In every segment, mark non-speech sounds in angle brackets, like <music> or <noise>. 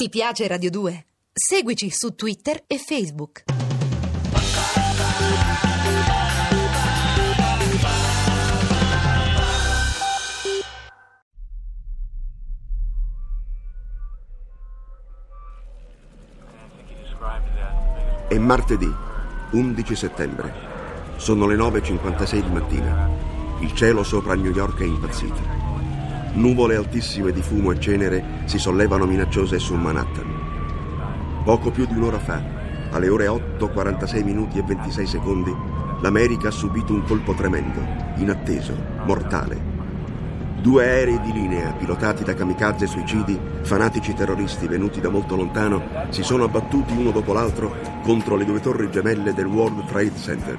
Ti piace Radio 2? Seguici su Twitter e Facebook. È martedì, 11 settembre. Sono le 9.56 di mattina. Il cielo sopra New York è impazzito. Nuvole altissime di fumo e cenere si sollevano minacciose su Manhattan. Poco più di un'ora fa, alle ore 8.46 minuti e 26 secondi, l'America ha subito un colpo tremendo, inatteso, mortale. Due aerei di linea, pilotati da kamikaze suicidi, fanatici terroristi venuti da molto lontano, si sono abbattuti uno dopo l'altro contro le due torri gemelle del World Trade Center.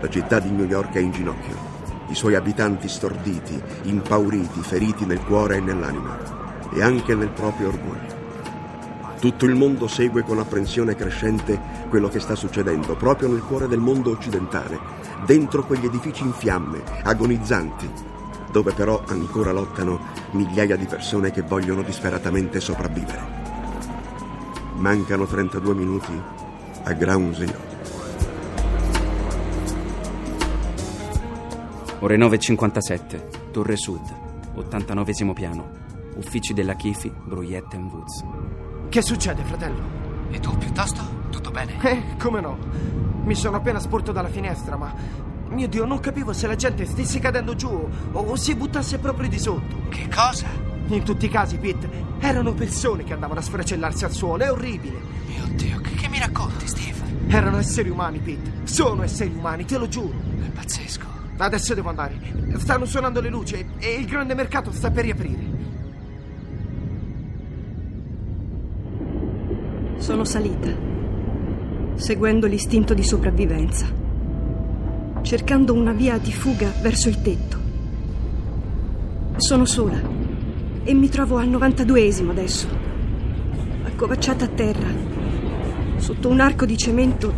La città di New York è in ginocchio, i suoi abitanti storditi, impauriti, feriti nel cuore e nell'anima, e anche nel proprio orgoglio. Tutto il mondo segue con apprensione crescente quello che sta succedendo proprio nel cuore del mondo occidentale, dentro quegli edifici in fiamme, agonizzanti, dove però ancora lottano migliaia di persone che vogliono disperatamente sopravvivere. Mancano 32 minuti a Ground Zero. Ore 9.57, Torre Sud, 89 piano, uffici della Kifi, Bruyette Woods. Che succede, fratello? E tu, piuttosto? Tutto bene? Eh, come no? Mi sono appena sporto dalla finestra, ma mio Dio, non capivo se la gente stesse cadendo giù o si buttasse proprio di sotto. Che cosa? In tutti i casi, Pete, erano persone che andavano a sfracellarsi al suolo. È orribile. Mio Dio, che, che mi racconti, Steve? Erano esseri umani, Pete. Sono esseri umani, te lo giuro. È pazzesco. Adesso devo andare. Stanno suonando le luci e il grande mercato sta per riaprire. Sono salita, seguendo l'istinto di sopravvivenza, cercando una via di fuga verso il tetto. Sono sola e mi trovo al 92esimo adesso, accovacciata a terra, sotto un arco di cemento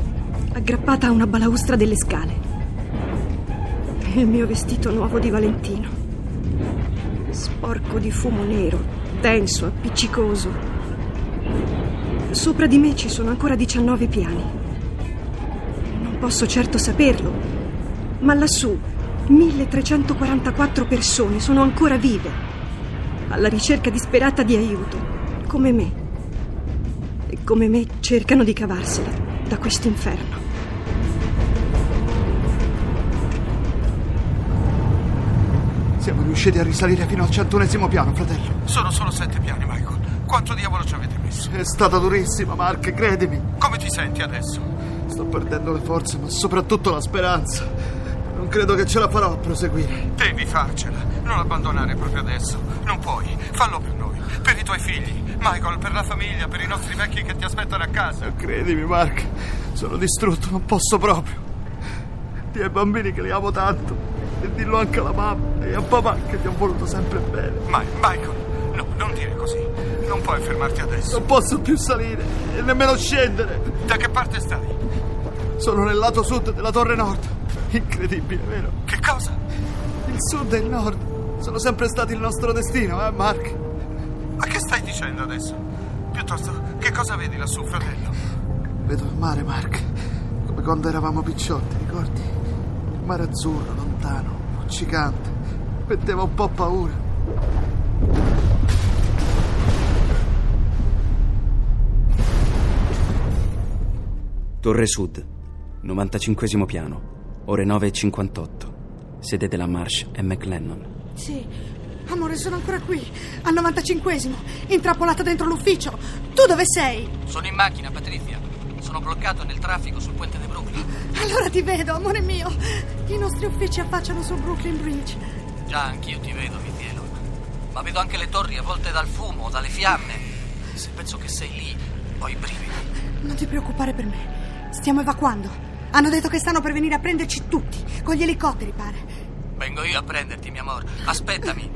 aggrappata a una balaustra delle scale. Il mio vestito nuovo di Valentino, sporco di fumo nero, denso, appiccicoso. Sopra di me ci sono ancora 19 piani. Non posso certo saperlo, ma lassù 1344 persone sono ancora vive, alla ricerca disperata di aiuto, come me. E come me cercano di cavarsela da questo inferno. Siamo riusciti a risalire fino al centunesimo piano, fratello. Sono solo sette piani, Michael. Quanto diavolo ci avete messo? È stata durissima, Mark, credimi. Come ti senti adesso? Sto perdendo le forze, ma soprattutto la speranza. Non credo che ce la farò a proseguire. Devi farcela. Non abbandonare proprio adesso. Non puoi. Fallo per noi, per i tuoi figli. Michael, per la famiglia, per i nostri vecchi che ti aspettano a casa. Credimi, Mark, sono distrutto, non posso proprio. Dì ai bambini che li amo tanto. E dillo anche alla mamma e a papà che ti ho voluto sempre bene. Ma, Michael, no, non dire così. Non puoi fermarti adesso. Non posso più salire e nemmeno scendere. Da che parte stai? Sono nel lato sud della torre nord. Incredibile, vero? Che cosa? Il sud e il nord sono sempre stati il nostro destino, eh, Mark? Ma che stai dicendo adesso? Piuttosto, che cosa vedi lassù, fratello? Vedo il mare, Mark. Come quando eravamo picciotti, ricordi? Il mare azzurro, lontano, luccicante. Metteva un po' paura. Torre Sud, 95 piano, ore 9.58. Sede della Marsh e McLennan. Sì, amore, sono ancora qui, al 95esimo, intrappolata dentro l'ufficio. Tu dove sei? Sono in macchina, Patrizia. Sono bloccato nel traffico sul ponte di Brooklyn. Allora ti vedo, amore mio. I nostri uffici affacciano sul Brooklyn Bridge. Già, anch'io ti vedo, mi fielo. Ma vedo anche le torri avvolte dal fumo, dalle fiamme. Se penso che sei lì, ho i brividi. Non ti preoccupare per me. Stiamo evacuando. Hanno detto che stanno per venire a prenderci tutti, con gli elicotteri, pare. Vengo io a prenderti, mio amore. Aspettami.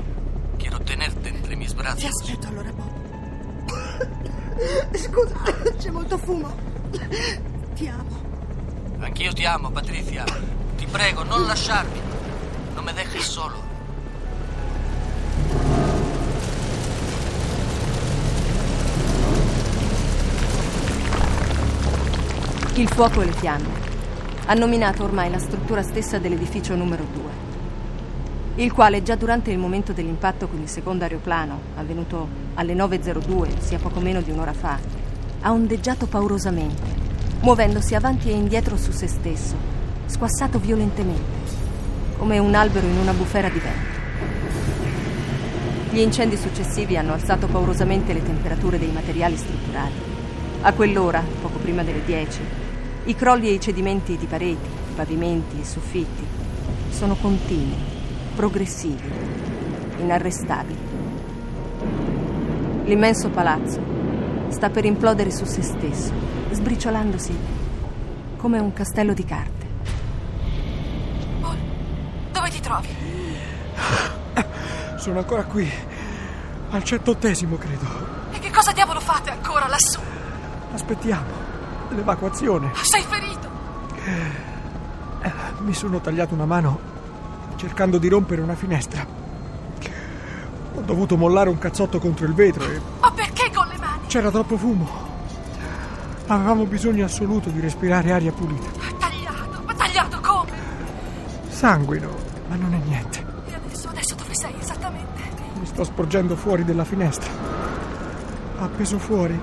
Quiero tenerte entre mis Ti brazos. aspetto allora, Bob. <coughs> Scusa, c'è molto fumo. Ti amo. Anch'io ti amo, Patrizia. Ti prego, non lasciarmi. Non mi dejes solo. Il fuoco e le fiamme hanno minato ormai la struttura stessa dell'edificio numero 2, il quale già durante il momento dell'impatto con il secondo aeroplano, avvenuto alle 9.02, sia poco meno di un'ora fa, ha ondeggiato paurosamente, muovendosi avanti e indietro su se stesso, squassato violentemente, come un albero in una bufera di vento. Gli incendi successivi hanno alzato paurosamente le temperature dei materiali strutturali. A quell'ora, poco prima delle 10, i crolli e i cedimenti di pareti, pavimenti e soffitti sono continui, progressivi, inarrestabili. L'immenso palazzo sta per implodere su se stesso, sbriciolandosi come un castello di carte. Paul, dove ti trovi? Sono ancora qui, al centottesimo credo. E che cosa diavolo fate ancora lassù? Aspettiamo l'evacuazione. Sei ferito? Mi sono tagliato una mano cercando di rompere una finestra. Ho dovuto mollare un cazzotto contro il vetro e c'era troppo fumo. Avevamo bisogno assoluto di respirare aria pulita. Tagliato, ma tagliato come? Sanguino, ma non è niente. E adesso, adesso dove sei esattamente? Mi sto sporgendo fuori dalla finestra. Appeso fuori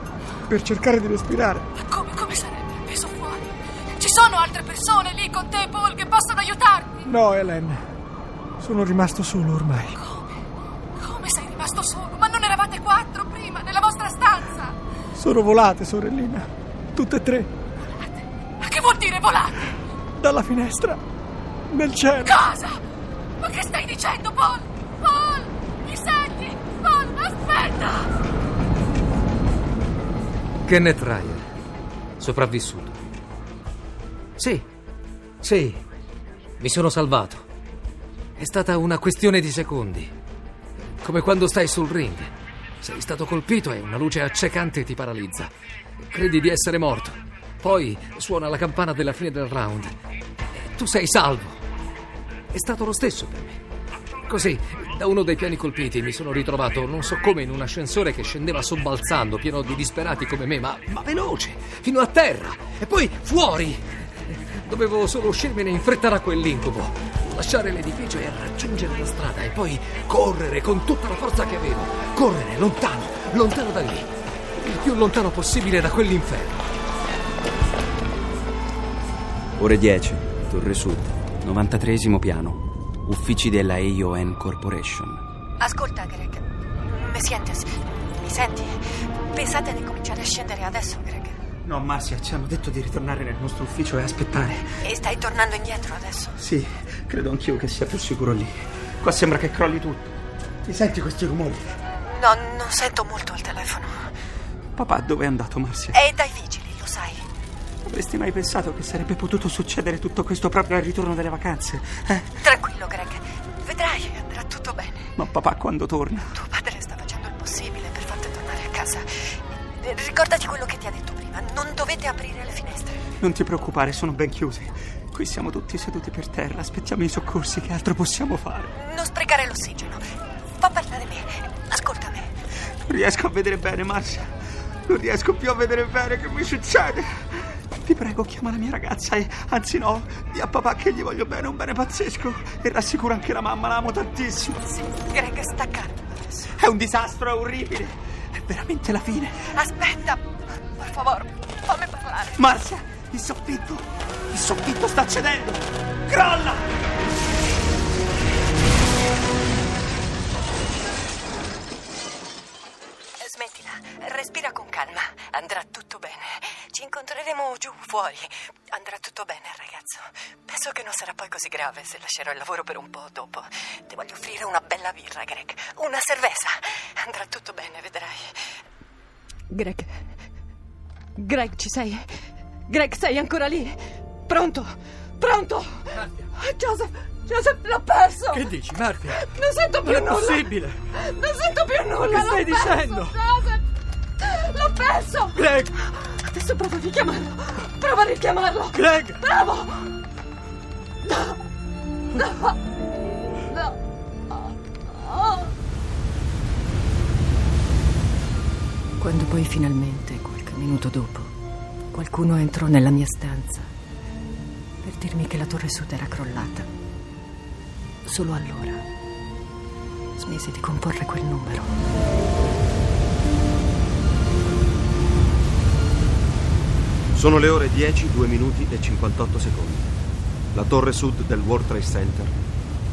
per cercare di respirare. Ma come, come sarebbe appeso fuori? Ci sono altre persone lì con te, Paul, che possono aiutarti? No, Helen. Sono rimasto solo ormai. Sono volate, sorellina. Tutte e tre. Ma che vuol dire volate? Dalla finestra. Nel cielo. Cosa? Ma che stai dicendo, Paul? Paul, mi senti? Paul, aspetta! Kenneth Ryan, sopravvissuto. Sì, sì, mi sono salvato. È stata una questione di secondi. Come quando stai sul ring. Sei stato colpito e una luce accecante ti paralizza. Credi di essere morto. Poi suona la campana della fine del round. E tu sei salvo. È stato lo stesso per me. Così, da uno dei piani colpiti mi sono ritrovato, non so come, in un ascensore che scendeva sobbalzando, pieno di disperati come me, ma, ma veloce, fino a terra. E poi fuori. Dovevo solo uscirmene in fretta da quell'incubo, lasciare l'edificio e raggiungere la strada e poi correre con tutta la forza che avevo. Correre lontano, lontano da lì. Il più lontano possibile da quell'inferno. Ore 10, Torre Sud, 93 piano. Uffici della AON Corporation. Ascolta, Greg. Mi senti? Mi senti? Pensate di cominciare a scendere adesso, Greg? No, Marcia, ci hanno detto di ritornare nel nostro ufficio e aspettare. E stai tornando indietro adesso? Sì, credo anch'io che sia più sicuro lì. Qua sembra che crolli tutto. Ti senti questi rumori? No, non sento molto il telefono. Papà dove è andato, Marcia? È dai vigili, lo sai. Avresti mai pensato che sarebbe potuto succedere tutto questo proprio al ritorno delle vacanze? Eh? Tranquillo, Greg. Vedrai, andrà tutto bene. Ma papà quando torna? Tuo padre sta facendo il possibile per farti tornare a casa. Ricordati quello che ti ha detto prima. Non dovete aprire le finestre. Non ti preoccupare, sono ben chiuse. Qui siamo tutti seduti per terra, aspettiamo i soccorsi, che altro possiamo fare? Non sprecare l'ossigeno. Fa parlare me. Ascolta me. Non riesco a vedere bene, Marcia. Non riesco più a vedere bene che mi succede. Ti prego, chiama la mia ragazza e, anzi no, di a papà che gli voglio bene, un bene pazzesco. E rassicura anche la mamma, la amo tantissimo. Sì, Greg, sta calmo adesso. È un disastro, è orribile. È veramente la fine. Aspetta, favore, fammi parlare. Marcia, il soffitto, il soffitto sta cedendo. Crolla! Smettila, respira con calma. Andrà tutto bene. Ci incontreremo giù fuori. Andrà tutto bene, ragazzo. Penso che non sarà poi così grave se lascerò il lavoro per un po' dopo. Ti voglio offrire una bella birra, Greg. Una cerveza. Andrà tutto bene, vedrai. Greg. Greg, ci sei? Greg, sei ancora lì? Pronto? Pronto? Joseph, Joseph, l'ho perso! Che dici, Martia? Non sento più Non è nulla! possibile! Non sento più nulla! Che stai l'ho perso, dicendo? Joseph! L'ho perso! Greg! Adesso prova a richiamarlo! Prova a richiamarlo! Greg! Bravo! No! No! No! Quando poi finalmente, qualche minuto dopo, qualcuno entrò nella mia stanza per dirmi che la torre sud era crollata. Solo allora smisi di comporre quel numero. Sono le ore 10, 2 minuti e 58 secondi. La torre sud del World Trade Center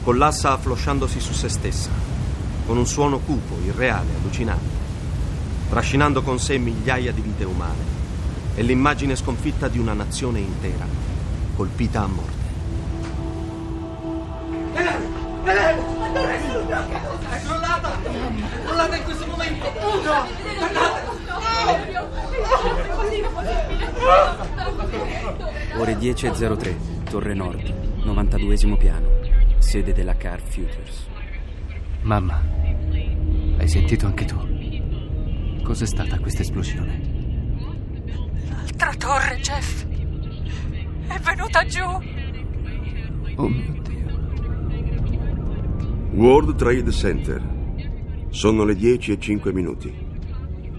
collassa afflosciandosi su se stessa, con un suono cupo, irreale, allucinante, trascinando con sé migliaia di vite umane e l'immagine sconfitta di una nazione intera, colpita a morte. È crollata! È crollata in questo momento! No! Ore 10.03, Torre Nord, 92 piano, sede della Car Futures. Mamma, hai sentito anche tu? Cos'è stata questa esplosione? L'altra torre, Jeff! È venuta giù! Oh mio Dio. World Trade Center. Sono le 10 e 5 minuti.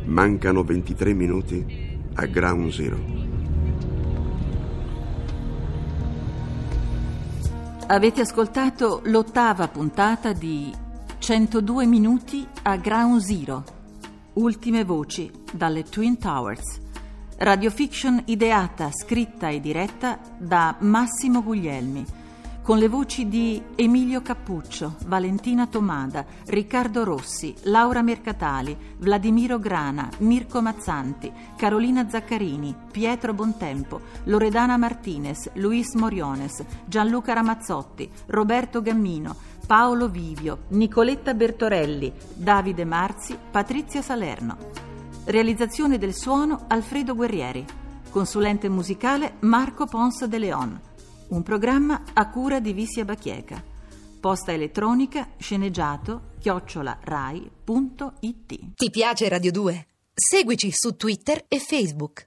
Mancano 23 minuti a Ground Zero. Avete ascoltato l'ottava puntata di 102 minuti a Ground Zero. Ultime voci dalle Twin Towers. Radiofiction ideata, scritta e diretta da Massimo Guglielmi, con le voci di Emilio Cappuccio, Valentina Tomada, Riccardo Rossi, Laura Mercatali, Vladimiro Grana, Mirko Mazzanti, Carolina Zaccarini, Pietro Bontempo, Loredana Martinez, Luis Moriones, Gianluca Ramazzotti, Roberto Gammino, Paolo Vivio, Nicoletta Bertorelli, Davide Marzi, Patrizia Salerno. Realizzazione del suono Alfredo Guerrieri. Consulente musicale Marco Pons de Leon. Un programma a cura di Vissia Bachieca. Posta elettronica sceneggiato chiocciola rai.it. Ti piace Radio 2? Seguici su Twitter e Facebook.